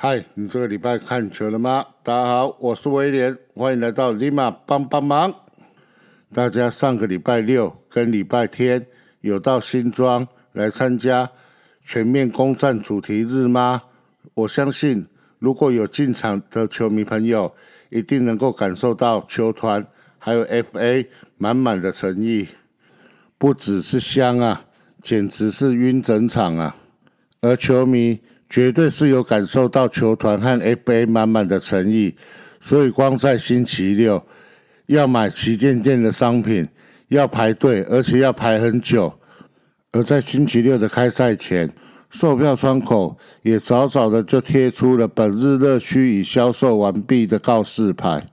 嗨，你这个礼拜看球了吗？大家好，我是威廉，欢迎来到立马帮帮忙。大家上个礼拜六跟礼拜天有到新庄来参加全面攻占主题日吗？我相信，如果有进场的球迷朋友，一定能够感受到球团还有 FA 满满的诚意，不只是香啊，简直是晕整场啊！而球迷。绝对是有感受到球团和 FA 满满的诚意，所以光在星期六要买旗舰店的商品要排队，而且要排很久。而在星期六的开赛前，售票窗口也早早的就贴出了本日热区已销售完毕的告示牌。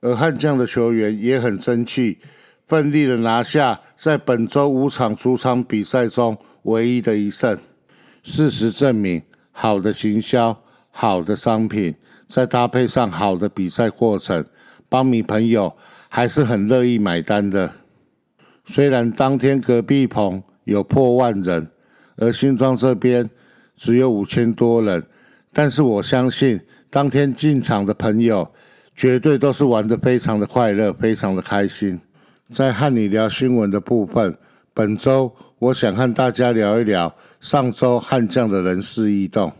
而悍将的球员也很争气，奋力的拿下在本周五场主场比赛中唯一的一胜。事实证明。好的行销，好的商品，再搭配上好的比赛过程，帮迷朋友还是很乐意买单的。虽然当天隔壁棚有破万人，而新庄这边只有五千多人，但是我相信当天进场的朋友绝对都是玩得非常的快乐，非常的开心。在和你聊新闻的部分，本周我想和大家聊一聊。上周悍将的人事异动，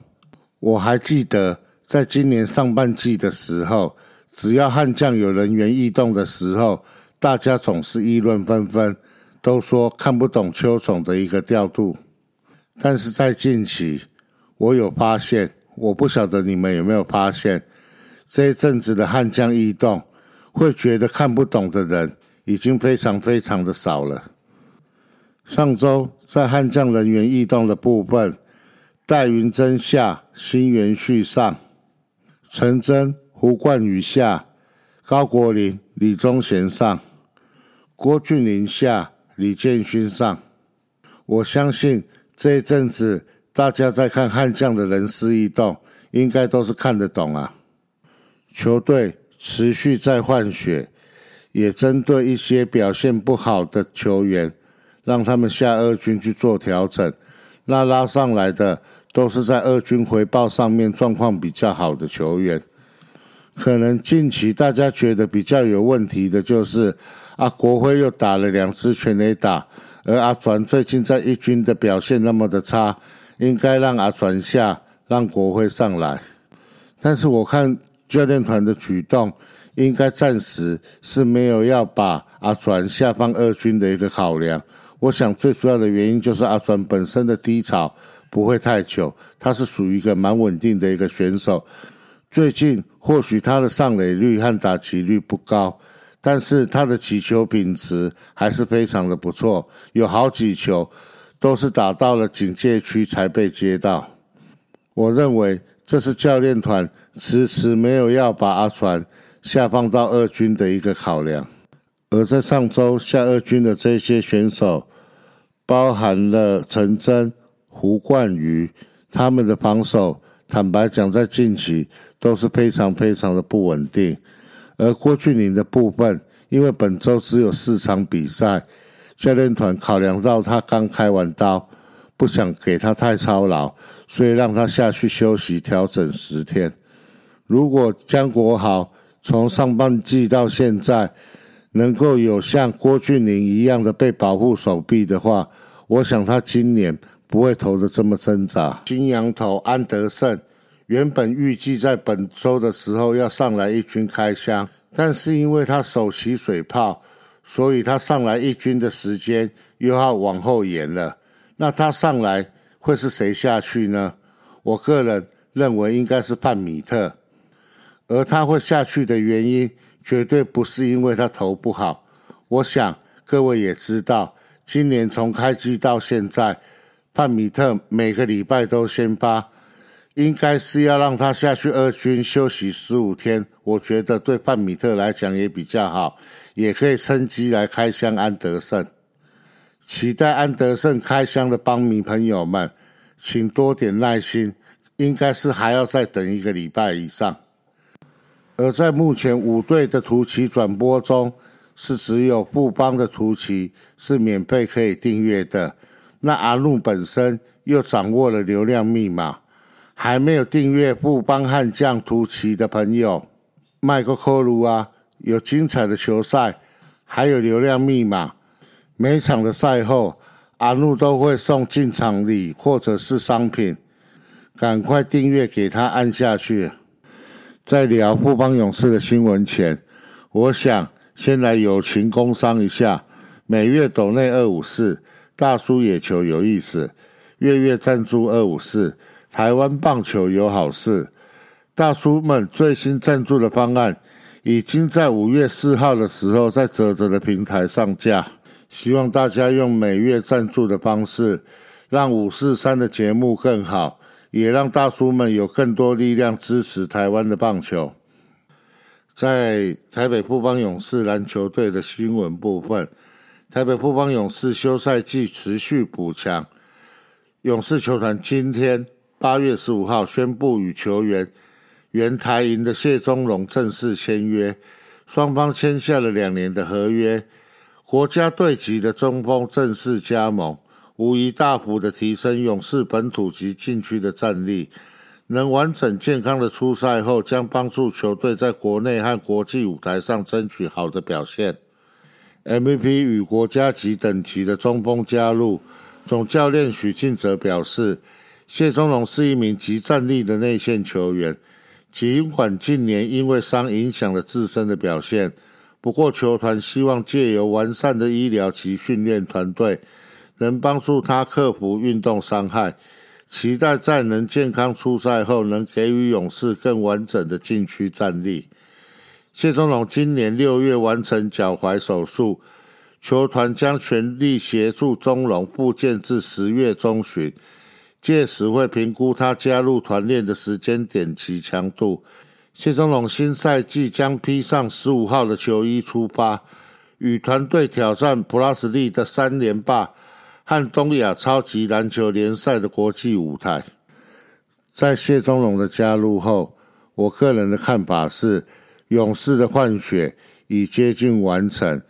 我还记得，在今年上半季的时候，只要悍将有人员异动的时候，大家总是议论纷纷，都说看不懂邱总的一个调度。但是在近期，我有发现，我不晓得你们有没有发现，这一阵子的悍将异动，会觉得看不懂的人已经非常非常的少了。上周在悍将人员异动的部分，戴云真下，新元旭上，陈真、胡冠宇下，高国林、李宗贤上，郭俊霖下，李建勋上。我相信这一阵子大家在看悍将的人事异动，应该都是看得懂啊。球队持续在换血，也针对一些表现不好的球员。让他们下二军去做调整，那拉上来的都是在二军回报上面状况比较好的球员。可能近期大家觉得比较有问题的就是阿国辉又打了两次全垒打，而阿传最近在一军的表现那么的差，应该让阿传下，让国辉上来。但是我看教练团的举动，应该暂时是没有要把阿转下放二军的一个考量。我想最主要的原因就是阿转本身的低潮不会太久，他是属于一个蛮稳定的一个选手。最近或许他的上垒率和打击率不高，但是他的起球品质还是非常的不错，有好几球都是打到了警戒区才被接到。我认为这是教练团迟迟没有要把阿传下放到二军的一个考量。而在上周下二军的这些选手，包含了陈真、胡冠宇，他们的防守，坦白讲，在近期都是非常非常的不稳定。而郭俊霖的部分，因为本周只有四场比赛，教练团考量到他刚开完刀，不想给他太操劳，所以让他下去休息调整十天。如果江国豪从上半季到现在，能够有像郭俊霖一样的被保护手臂的话，我想他今年不会投的这么挣扎。金羊头安德胜原本预计在本周的时候要上来一军开箱，但是因为他手起水泡，所以他上来一军的时间又要往后延了。那他上来会是谁下去呢？我个人认为应该是范米特，而他会下去的原因。绝对不是因为他投不好，我想各位也知道，今年从开机到现在，范米特每个礼拜都先发，应该是要让他下去二军休息十五天。我觉得对范米特来讲也比较好，也可以趁机来开箱安德胜。期待安德胜开箱的邦迷朋友们，请多点耐心，应该是还要再等一个礼拜以上。而在目前五队的图旗转播中，是只有富邦的图旗是免费可以订阅的。那阿路本身又掌握了流量密码，还没有订阅布邦悍将图奇的朋友，麦克科鲁啊，有精彩的球赛，还有流量密码。每场的赛后，阿怒都会送进场礼或者是商品，赶快订阅给他按下去。在聊富邦勇士的新闻前，我想先来友情工商一下，每月斗内二五四，大叔野球有意思，月月赞助二五四。台湾棒球有好事，大叔们最新赞助的方案已经在五月四号的时候在泽泽的平台上架。希望大家用每月赞助的方式，让五四三的节目更好，也让大叔们有更多力量支持台湾的棒球。在台北富邦勇士篮球队的新闻部分，台北富邦勇士休赛季持续补强，勇士球团今天。八月十五号宣布与球员原台银的谢宗荣正式签约，双方签下了两年的合约。国家队级的中锋正式加盟，无疑大幅的提升勇士本土及禁区的战力。能完整健康的出赛后，将帮助球队在国内和国际舞台上争取好的表现。MVP 与国家级等级的中锋加入，总教练许晋哲表示。谢宗荣是一名极战力的内线球员，尽管近年因为伤影响了自身的表现，不过球团希望借由完善的医疗及训练团队，能帮助他克服运动伤害，期待在能健康出赛后，能给予勇士更完整的禁区战力。谢宗龙今年六月完成脚踝手术，球团将全力协助宗龙复健至十月中旬。届时会评估他加入团练的时间点及强度。谢宗龙新赛季将披上十五号的球衣出发，与团队挑战普拉斯利的三连霸和东亚超级篮球联赛的国际舞台。在谢宗龙的加入后，我个人的看法是，勇士的换血已接近完成。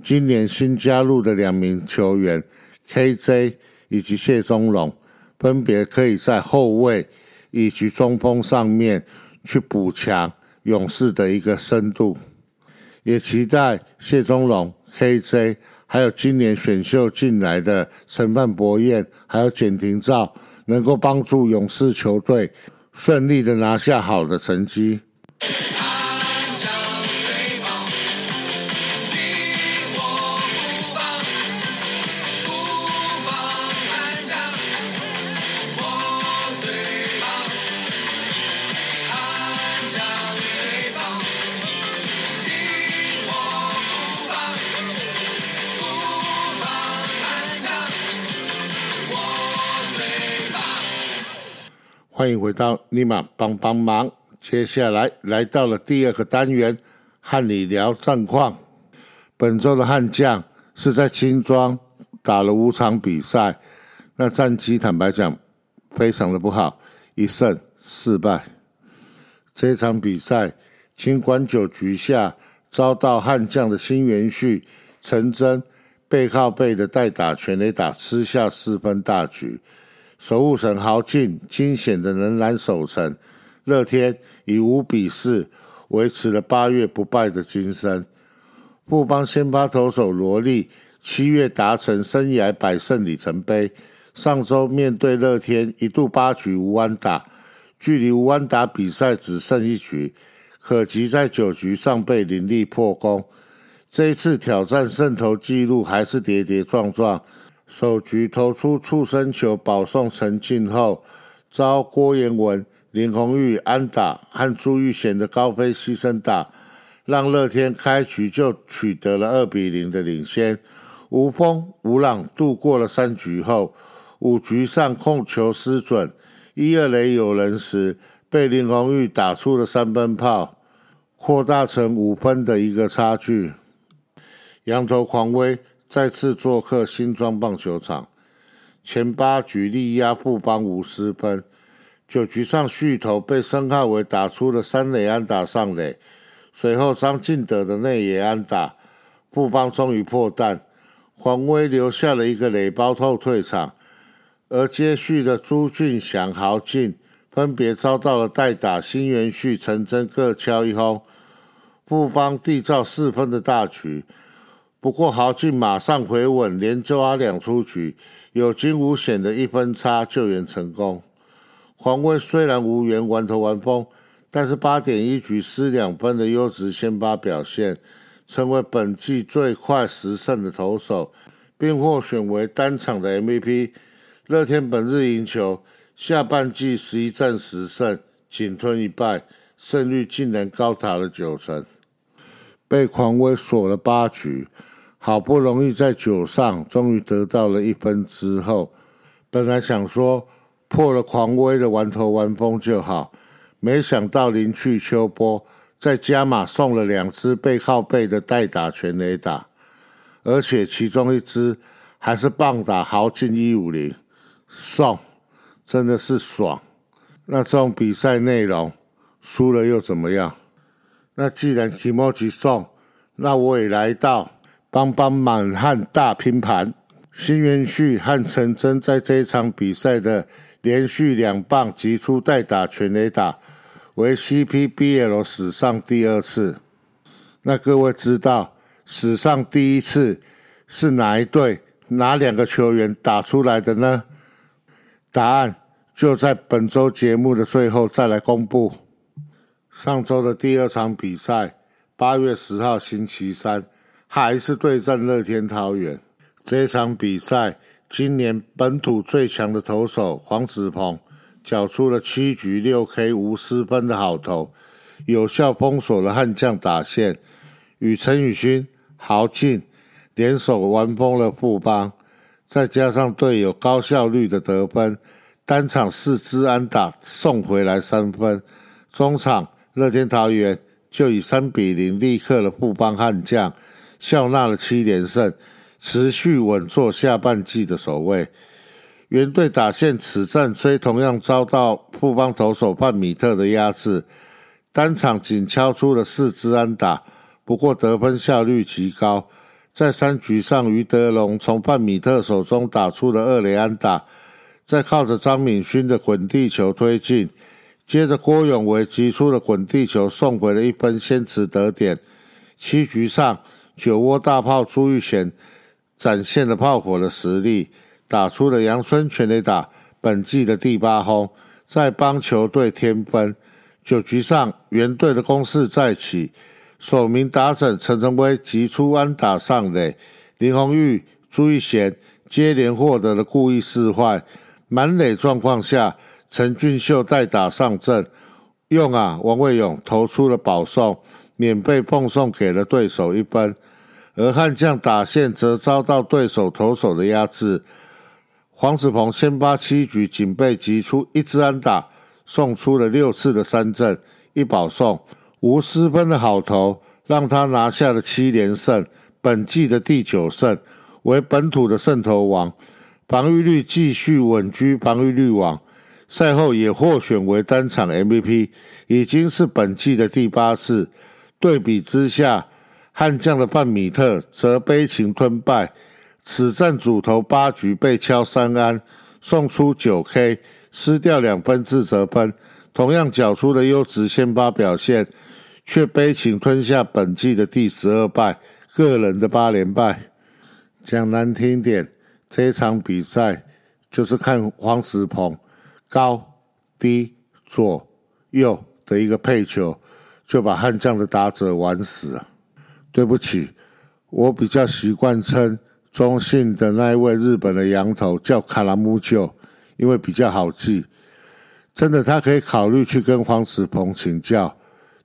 今年新加入的两名球员 KJ 以及谢宗龙。分别可以在后卫以及中锋上面去补强勇士的一个深度，也期待谢宗龙、KJ，还有今年选秀进来的陈范博彦，还有简廷照，能够帮助勇士球队顺利的拿下好的成绩。欢迎回到尼玛帮帮忙。接下来来到了第二个单元，和你聊战况。本周的悍将是在轻装打了五场比赛，那战绩坦白讲非常的不好，一胜四败。这场比赛，尽管九局下遭到悍将的新元旭陈真背靠背的代打全垒打，吃下四分大局。守护神豪进惊险的仍然守城，乐天以五比四维持了八月不败的金身。富邦先发投手罗莉七月达成生涯百胜里程碑，上周面对乐天一度八局无安打，距离无安打比赛只剩一局，可及在九局上被林立破功。这一次挑战胜投纪录还是跌跌撞撞。首局投出触身球保送陈进后，遭郭彦文、林红玉安打和朱玉贤的高飞牺牲打，让乐天开局就取得了二比零的领先。无风无浪度过了三局后，五局上控球失准，一二垒有人时被林红玉打出了三分炮，扩大成五分的一个差距。羊头狂威。再次做客新庄棒球场，前八局力压富邦五失分，九局上续投被申浩伟打出了三垒安打上垒，随后张进德的内野安打，富邦终于破蛋，黄威留下了一个垒包后退场，而接续的朱俊祥豪进分别遭到了代打新元旭、陈真各敲一轰，富邦缔造四分的大局。不过豪进马上回稳，连抓两出局，有惊无险的一分差救援成功。黄威虽然无缘完投完封，但是八点一局失两分的优质先发表现，成为本季最快十胜的投手，并获选为单场的 MVP。乐天本日赢球，下半季十一战十胜，仅吞一败，胜率竟然高达了九成。被狂威锁了八局。好不容易在九上终于得到了一分之后，本来想说破了狂威的玩头完封就好，没想到临去秋波在加码送了两只背靠背的代打全垒打，而且其中一只还是棒打豪进一五零，送真的是爽。那这种比赛内容输了又怎么样？那既然提莫吉送，那我也来到。帮帮满汉大拼盘，新元旭和陈真在这一场比赛的连续两棒击出代打全垒打，为 CPBL 史上第二次。那各位知道史上第一次是哪一队、哪两个球员打出来的呢？答案就在本周节目的最后再来公布。上周的第二场比赛，八月十号星期三。还是对战乐天桃园这场比赛，今年本土最强的投手黄子鹏缴出了七局六 K 无失分的好投，有效封锁了悍将打线，与陈宇勋、豪进联手完封了富邦，再加上队友高效率的得分，单场四支安打送回来三分，中场乐天桃园就以三比零力克了富邦悍将。笑纳了七连胜，持续稳坐下半季的首位。原队打线此战虽同样遭到富邦投手范米特的压制，单场仅敲出了四支安打，不过得分效率极高。在三局上，于德龙从范米特手中打出了二垒安打，再靠着张敏勋的滚地球推进，接着郭永维击出了滚地球送回了一分，先持得点。七局上。酒窝大炮朱玉贤展现了炮火的实力，打出了阳春全垒打，本季的第八轰，在帮球队添分。九局上，原队的攻势再起，首名打者陈晨威急出安打上垒，林红玉、朱玉贤接连获得了故意示坏，满垒状况下，陈俊秀代打上阵，用啊，王卫勇投出了保送。免费奉送给了对手一分，而悍将打线则遭到对手投手的压制。黄子鹏先发七局仅被击出一支安打，送出了六次的三振一保送，无失分的好投，让他拿下了七连胜，本季的第九胜，为本土的胜投王，防御率继续稳居防御率王。赛后也获选为单场 MVP，已经是本季的第八次。对比之下，悍将的范米特则悲情吞败。此战主投八局被敲三安，送出九 K，失掉两分自责分。同样缴出了优质先发表现，却悲情吞下本季的第十二败，个人的八连败。讲难听点，这场比赛就是看黄石鹏高低左右的一个配球。就把悍将的打者玩死了。对不起，我比较习惯称中信的那一位日本的羊头叫卡拉木就，因为比较好记。真的，他可以考虑去跟黄子鹏请教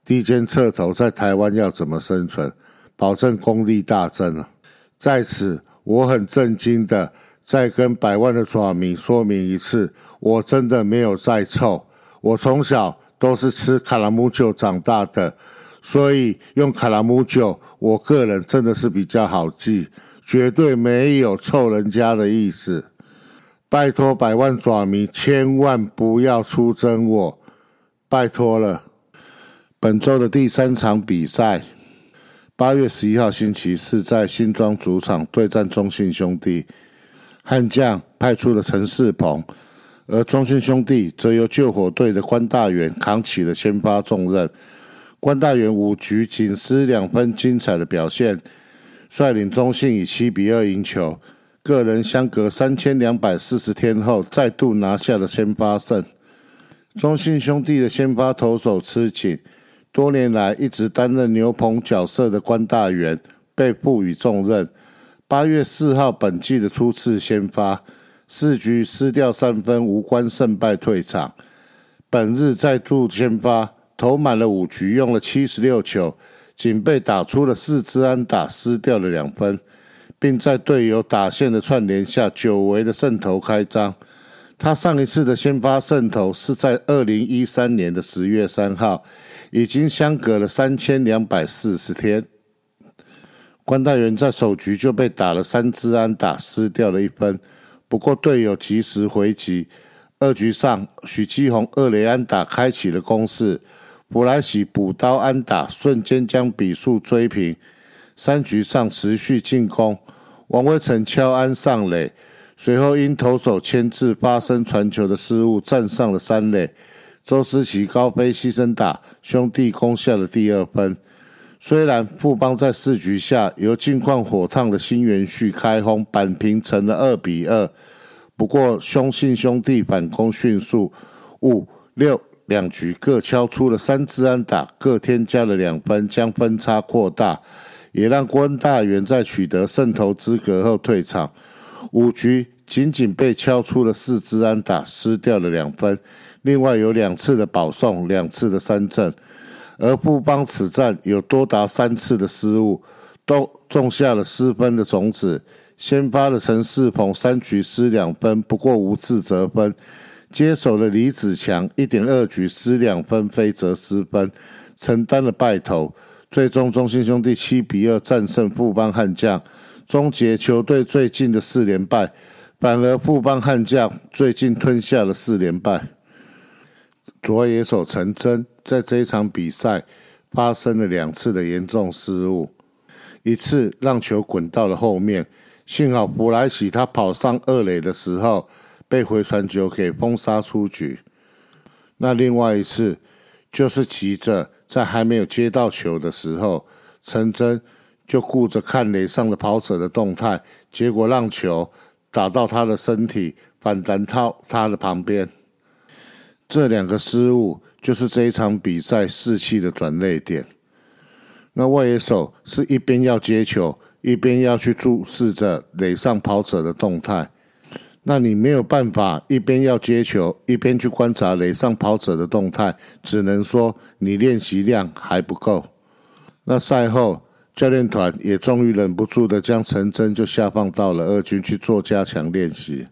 低肩侧头在台湾要怎么生存，保证功力大增啊！在此，我很震惊的再跟百万的爪迷说明一次，我真的没有在臭，我从小。都是吃卡拉姆酒长大的，所以用卡拉姆酒，我个人真的是比较好记，绝对没有臭人家的意思。拜托百万爪迷，千万不要出征我，拜托了。本周的第三场比赛，八月十一号星期四，在新庄主场对战中信兄弟，悍将派出了陈世鹏。而中信兄弟则由救火队的关大元扛起了先发重任。关大元五局仅失两分，精彩的表现，率领中信以七比二赢球。个人相隔三千两百四十天后，再度拿下了先发胜。中信兄弟的先发投手吃紧，多年来一直担任牛棚角色的关大元被赋予重任。八月四号本季的初次先发，四局失掉三分，无关胜败退场。本日再度先发，投满了五局，用了七十六球，仅被打出了四支安打，失掉了两分。并在队友打线的串联下，久违的胜投开张。他上一次的先发胜投是在二零一三年的十月三号，已经相隔了三千两百四十天。关大元在首局就被打了三支安打，失掉了一分。不过队友及时回击，二局上许基宏二雷安打开启了攻势，布莱喜补刀安打瞬间将比数追平。三局上持续进攻。王威成敲安上垒，随后因投手牵制发生传球的失误，站上了三垒。周思齐高飞牺牲打，兄弟攻下了第二分。虽然富邦在四局下由近况火烫的新元旭开轰扳平成了二比二，不过凶信兄弟反攻迅速，五六两局各敲出了三支安打，各添加了两分，将分差扩大。也让关大元在取得胜投资格后退场，五局仅仅被敲出了四支安打，失掉了两分。另外有两次的保送，两次的三振，而布邦此战有多达三次的失误，都种下了失分的种子。先发的陈世鹏三局失两分，不过无自责分；接手的李子强一点二局失两分，非则失分，承担了败投。最终，中心兄弟七比二战胜富邦悍将，终结球队最近的四连败。反而富邦悍将最近吞下了四连败。左野手陈真在这一场比赛发生了两次的严重失误，一次让球滚到了后面，幸好弗莱喜他跑上二垒的时候被回传球给封杀出局。那另外一次就是急着。在还没有接到球的时候，陈真就顾着看垒上的跑者的动态，结果让球打到他的身体，反弹到他的旁边。这两个失误就是这一场比赛士气的转捩点。那外野手是一边要接球，一边要去注视着垒上跑者的动态。那你没有办法一边要接球，一边去观察垒上跑者的动态，只能说你练习量还不够。那赛后教练团也终于忍不住的将陈真就下放到了二军去做加强练习。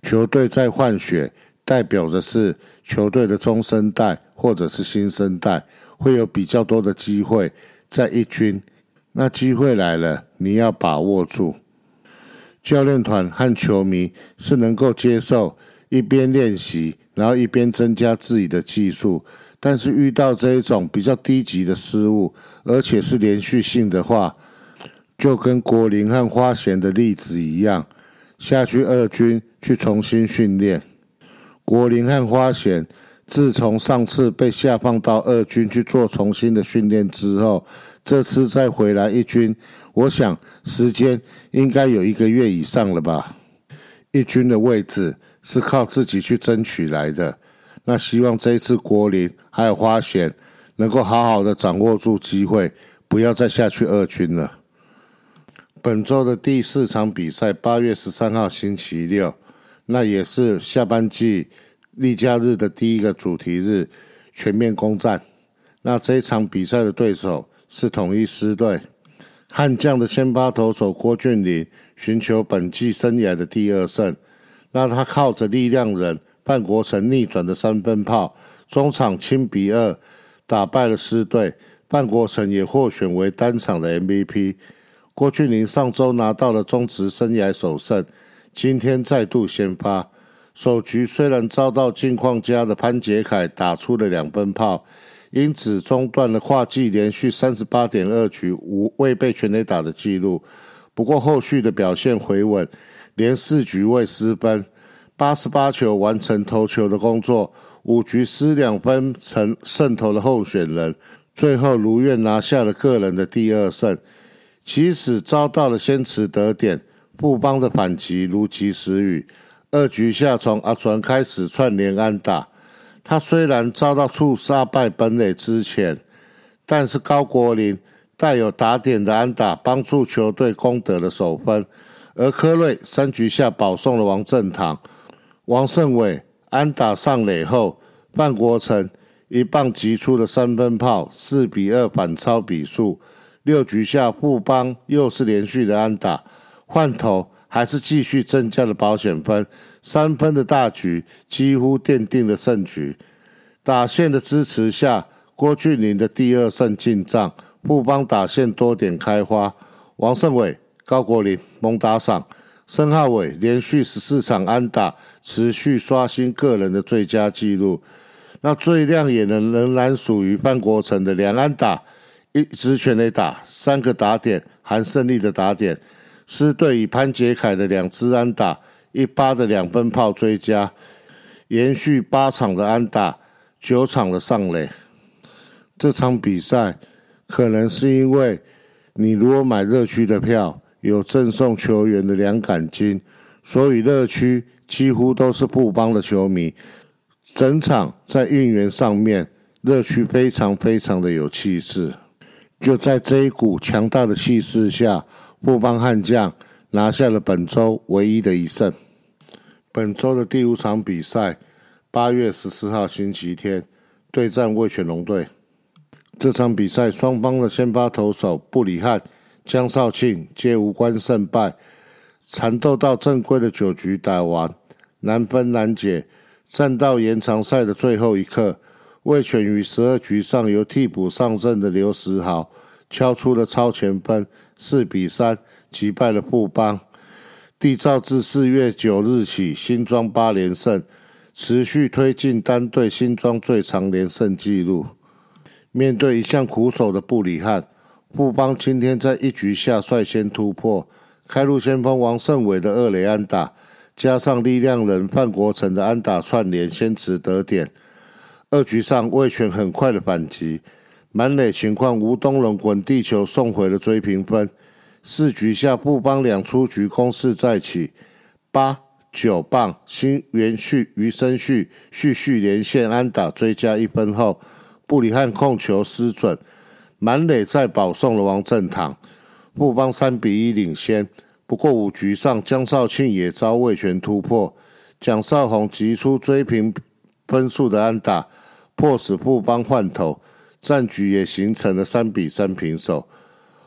球队在换血，代表的是球队的中生代或者是新生代会有比较多的机会在一军。那机会来了，你要把握住。教练团和球迷是能够接受一边练习，然后一边增加自己的技术。但是遇到这一种比较低级的失误，而且是连续性的话，就跟国林和花贤的例子一样，下去二军去重新训练。国林和花贤自从上次被下放到二军去做重新的训练之后，这次再回来一军。我想时间应该有一个月以上了吧。一军的位置是靠自己去争取来的。那希望这一次国林还有花选能够好好的掌握住机会，不要再下去二军了。本周的第四场比赛，八月十三号星期六，那也是下半季例假日的第一个主题日，全面攻占。那这一场比赛的对手是统一狮队。悍将的先发投手郭俊麟寻求本季生涯的第二胜，那他靠着力量人范国成逆转的三分炮，中场七比二打败了狮队，范国成也获选为单场的 MVP。郭俊麟上周拿到了中职生涯首胜，今天再度先发，首局虽然遭到近况佳的潘杰凯打出了两分炮。因此中断了跨季连续三十八点二局无未被全垒打的记录。不过后续的表现回稳，连四局未失分，八十八球完成投球的工作，五局失两分成胜投的候选人，最后如愿拿下了个人的第二胜。即使遭到了先持得点，布邦的反击如及时雨。二局下从阿传开始串联安打，他虽然遭到触杀败本垒之前，但是高国林带有打点的安打帮助球队攻得了首分，而科瑞三局下保送了王正堂。王胜伟安打上垒后，范国成一棒击出的三分炮，四比二反超比数。六局下富邦又是连续的安打，换头还是继续增加了保险分，三分的大局几乎奠定了胜局。打线的支持下，郭俊麟的第二胜进账，不帮打线多点开花。王胜伟、高国林猛打赏，申浩伟连续十四场安打。持续刷新个人的最佳纪录，那最亮眼的仍然属于范国成的两安打，一直全垒打，三个打点含胜利的打点。狮队以潘杰凯的两支安打，一八的两分炮追加，延续八场的安打，九场的上垒。这场比赛可能是因为你如果买热区的票，有赠送球员的两杆金，所以热区。几乎都是布邦的球迷，整场在运员上面，乐区非常非常的有气势。就在这一股强大的气势下，布邦悍将拿下了本周唯一的一胜。本周的第五场比赛，八月十四号星期天对战味全龙队。这场比赛双方的先发投手布里汉、江少庆皆无关胜败，缠斗到正规的九局打完。难分难解，战到延长赛的最后一刻，魏全于十二局上由替补上阵的刘时豪敲出了超前分，四比三击败了富邦，缔造自四月九日起新庄八连胜，持续推进单队新庄最长连胜纪录。面对一向苦守的布里汉，富邦今天在一局下率先突破，开路先锋王胜伟的二垒安打。加上力量人范国成的安打串联，先持得点。二局上魏权很快的反击，满垒情况，吴东龙滚地球送回了追平分。四局下布邦两出局攻势再起，八九棒新元旭余生旭续续连线安打追加一分后，布里汉控球失准，满垒再保送了王正堂，布邦三比一领先。不过五局上，江少庆也遭魏权突破，蒋少红击出追平分数的安打，迫使布邦换头，战局也形成了三比三平手。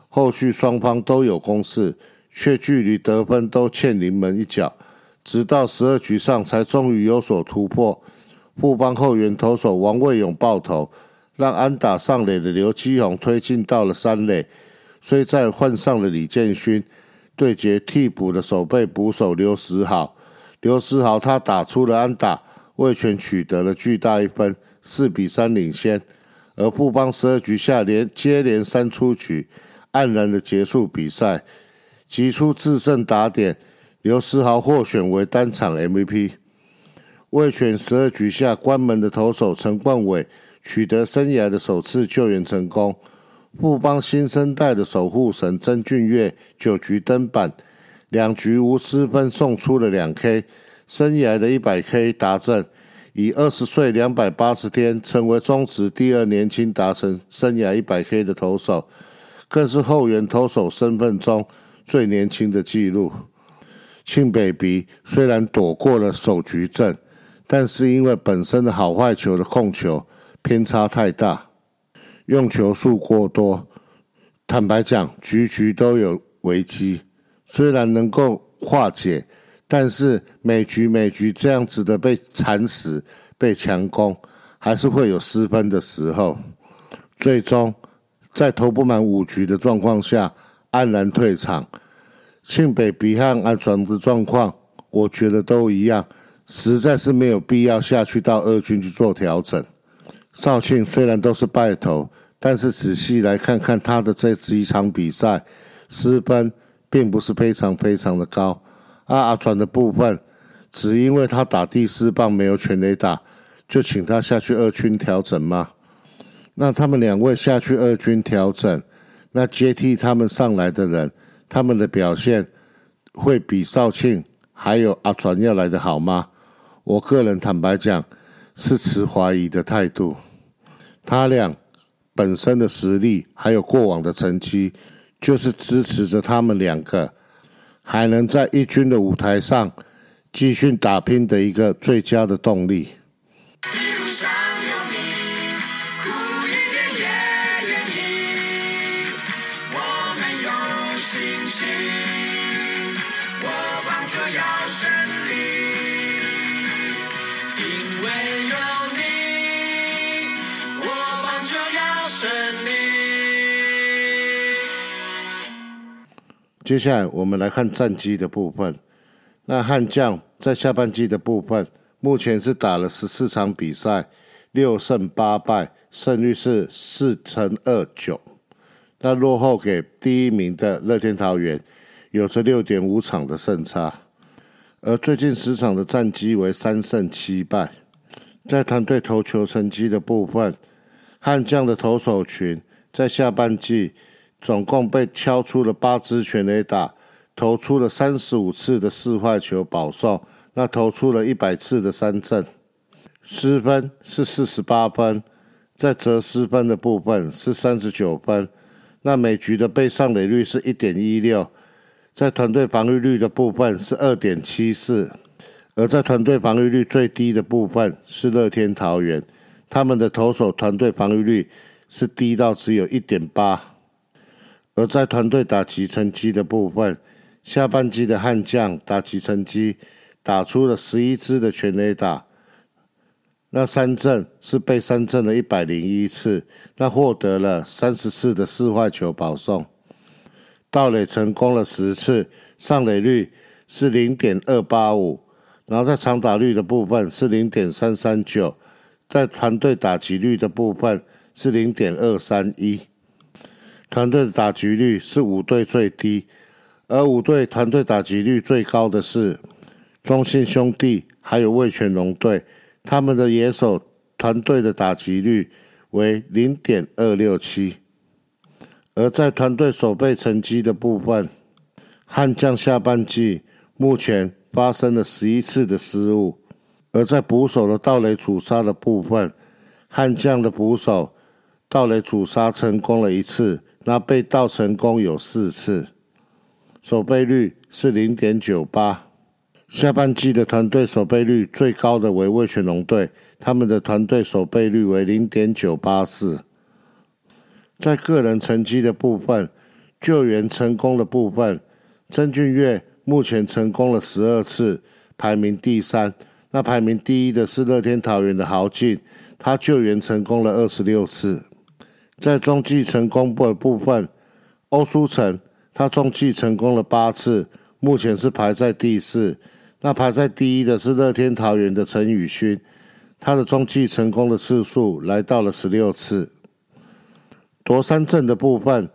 后续双方都有攻势，却距离得分都欠临门一脚，直到十二局上才终于有所突破。布邦后援投手王卫勇爆头，让安打上垒的刘基宏推进到了三垒，虽在换上了李建勋。对决替补的守备捕手刘时豪，刘时豪他打出了安打，魏全取得了巨大一分，四比三领先。而布邦十二局下连接连三出局，黯然的结束比赛，击出制胜打点，刘思豪获选为单场 MVP。魏权十二局下关门的投手陈冠伟取得生涯的首次救援成功。富邦新生代的守护神曾俊岳九局登板，两局无失分，送出了两 K，生涯的一百 K 达阵，以二十岁两百八十天成为中职第二年轻达成生涯一百 K 的投手，更是后援投手身份中最年轻的纪录。庆北鼻虽然躲过了首局阵，但是因为本身的好坏球的控球偏差太大。用球数过多，坦白讲，局局都有危机。虽然能够化解，但是每局每局这样子的被蚕食、被强攻，还是会有失分的时候。最终在投不满五局的状况下，黯然退场。庆北比汉安全的状况，我觉得都一样，实在是没有必要下去到二军去做调整。肇庆虽然都是败投，但是仔细来看看他的这几场比赛，失分并不是非常非常的高。阿阿传的部分，只因为他打第四棒没有全垒打，就请他下去二军调整吗？那他们两位下去二军调整，那接替他们上来的人，他们的表现会比少庆还有阿传要来的好吗？我个人坦白讲，是持怀疑的态度。他俩本身的实力还有过往的成绩，就是支持着他们两个还能在一军的舞台上继续打拼的一个最佳的动力。接下来我们来看战绩的部分。那悍将在下半季的部分，目前是打了十四场比赛，六胜八败，胜率是四乘二九。那落后给第一名的乐天桃园，有着六点五场的胜差。而最近十场的战绩为三胜七败。在团队投球成绩的部分，悍将的投手群在下半季。总共被敲出了八支全垒打，投出了三十五次的四坏球保送，那投出了一百次的三振，失分是四十八分，在折失分的部分是三十九分，那每局的被上垒率是一点一六，在团队防御率的部分是二点七四，而在团队防御率最低的部分是乐天桃园，他们的投手团队防御率是低到只有一点八。而在团队打击成绩的部分，下半季的悍将打击成绩打出了十一支的全垒打，那三振是被三振了一百零一次，那获得了三十次的四坏球保送，盗垒成功了十次，上垒率是零点二八五，然后在长打率的部分是零点三三九，在团队打击率的部分是零点二三一。团队的打击率是五队最低，而五队团队打击率最高的是中信兄弟，还有味全龙队，他们的野手团队的打击率为零点二六七。而在团队守备成绩的部分，悍将下半季目前发生了十一次的失误，而在捕手的盗垒主杀的部分，悍将的捕手盗垒主杀成功了一次。那被盗成功有四次，守备率是零点九八。下半季的团队守备率最高的为味全龙队，他们的团队守备率为零点九八四。在个人成绩的部分，救援成功的部分，曾俊岳目前成功了十二次，排名第三。那排名第一的是乐天桃园的豪进，他救援成功了二十六次。在中继成功的部分，欧舒成他中继成功了八次，目前是排在第四。那排在第一的是乐天桃园的陈宇勋，他的中继成功的次数来到了十六次。夺三阵的部分，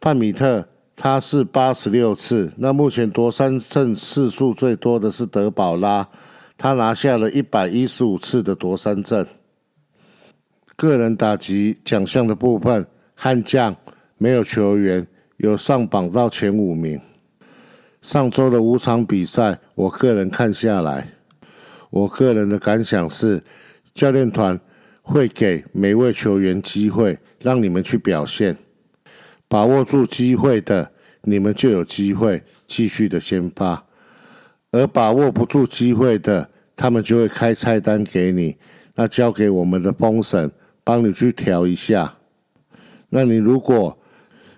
帕米特他是八十六次。那目前夺三阵次数最多的是德保拉，他拿下了一百一十五次的夺三阵。个人打击奖项的部分，悍将没有球员有上榜到前五名。上周的五场比赛，我个人看下来，我个人的感想是，教练团会给每位球员机会，让你们去表现，把握住机会的，你们就有机会继续的先发；而把握不住机会的，他们就会开菜单给你，那交给我们的封神。帮你去调一下，那你如果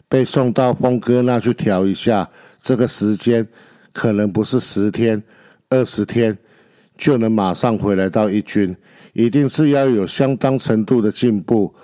被送到峰哥那去调一下，这个时间可能不是十天、二十天就能马上回来到一军，一定是要有相当程度的进步，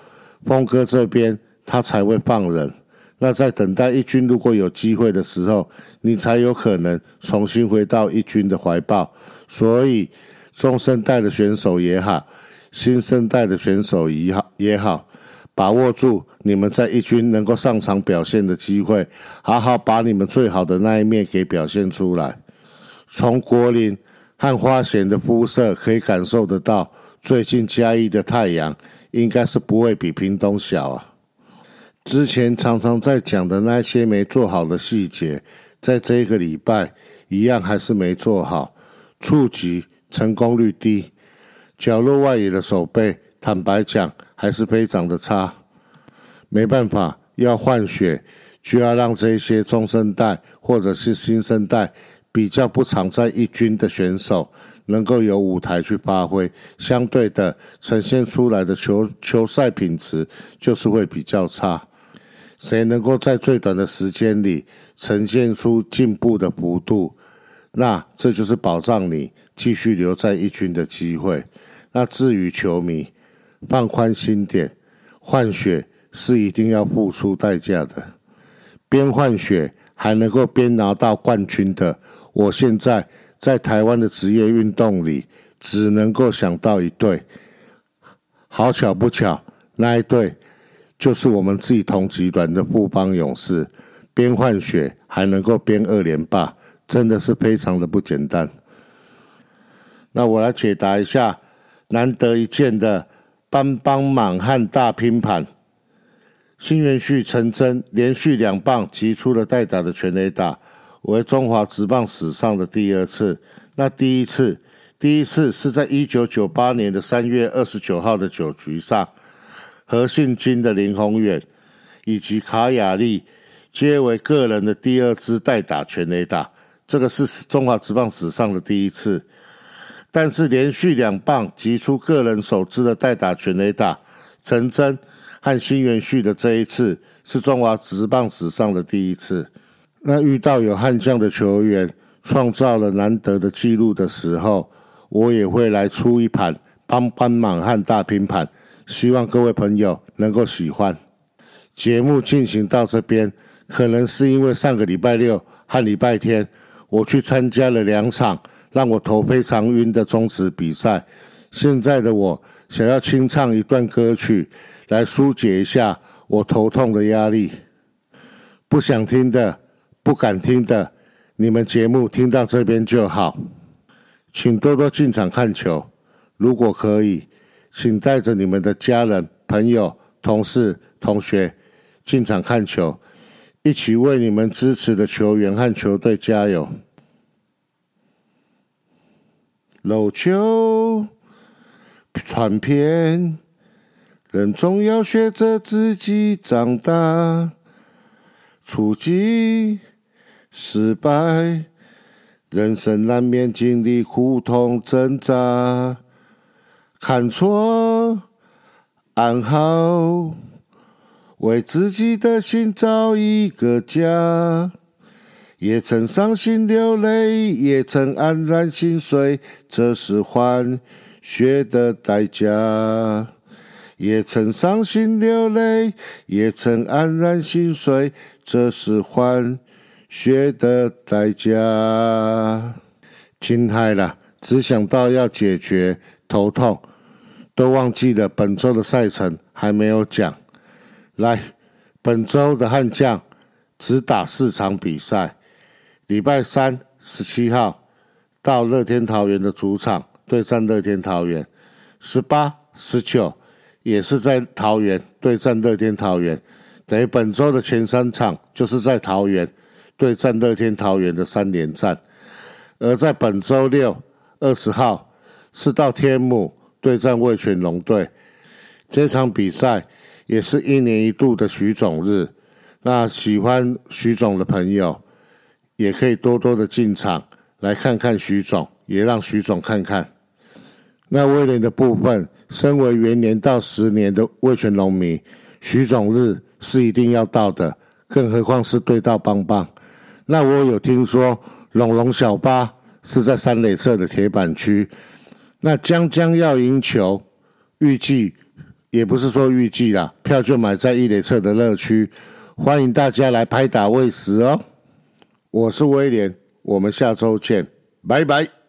峰哥这边他才会放人。那在等待一军如果有机会的时候，你才有可能重新回到一军的怀抱。所以中生代的选手也好。新生代的选手也好，也好，把握住你们在一军能够上场表现的机会，好好把你们最好的那一面给表现出来。从国林、和花贤的肤色可以感受得到，最近嘉义的太阳应该是不会比屏东小啊。之前常常在讲的那些没做好的细节，在这个礼拜一样还是没做好，触及成功率低，角落外野的手背，坦白讲还是非常的差。没办法，要换血，就要让这些中生代或者是新生代比较不常在一军的选手，能够有舞台去发挥，相对的呈现出来的球球赛品质就是会比较差。谁能够在最短的时间里呈现出进步的幅度，那这就是保障你继续留在一军的机会。那至于球迷，放宽心点，换血是一定要付出代价的。边换血还能够边拿到冠军的，我现在在台湾的职业运动里，只能够想到一队。好巧不巧，那一对。就是我们自己同集团的富邦勇士，边换血还能够边二连霸，真的是非常的不简单。那我来解答一下难得一见的邦邦满汉大拼盘，新元旭陈真连续两棒击出了代打的全垒打，为中华职棒史上的第二次。那第一次，第一次是在一九九八年的三月二十九号的九局上。何信金的林宏远以及卡雅利皆为个人的第二支代打全垒打，这个是中华职棒史上的第一次。但是连续两棒击出个人首支的代打全垒打，陈真和新元旭的这一次是中华职棒史上的第一次。那遇到有悍将的球员创造了难得的纪录的时候，我也会来出一盘帮帮满汉大拼盘。希望各位朋友能够喜欢节目进行到这边，可能是因为上个礼拜六和礼拜天我去参加了两场让我头非常晕的中止比赛。现在的我想要清唱一段歌曲来疏解一下我头痛的压力。不想听的、不敢听的，你们节目听到这边就好，请多多进场看球，如果可以。请带着你们的家人、朋友、同事、同学进场看球，一起为你们支持的球员和球队加油。漏球传片，人总要学着自己长大。出击失败，人生难免经历苦痛挣扎。看错安好，为自己的心找一个家，也曾伤心流泪，也曾黯然心碎，这是换血的代价。也曾伤心流泪，也曾黯然心碎，这是换血的代价。亲爱了，只想到要解决头痛。都忘记了本周的赛程还没有讲。来，本周的悍将只打四场比赛。礼拜三十七号到乐天桃园的主场对战乐天桃园，十八、十九也是在桃园对战乐天桃园。等于本周的前三场就是在桃园对战乐天桃园的三连战。而在本周六二十号是到天母。对战味全龙队，这场比赛也是一年一度的徐总日。那喜欢徐总的朋友，也可以多多的进场来看看徐总，也让徐总看看。那威廉的部分，身为元年到十年的味全农民，徐总日是一定要到的，更何况是对到棒棒。那我有听说，龙龙小巴是在三垒侧的铁板区。那将将要赢球，预计也不是说预计啦，票就买在一垒侧的乐区，欢迎大家来拍打喂食哦。我是威廉，我们下周见，拜拜。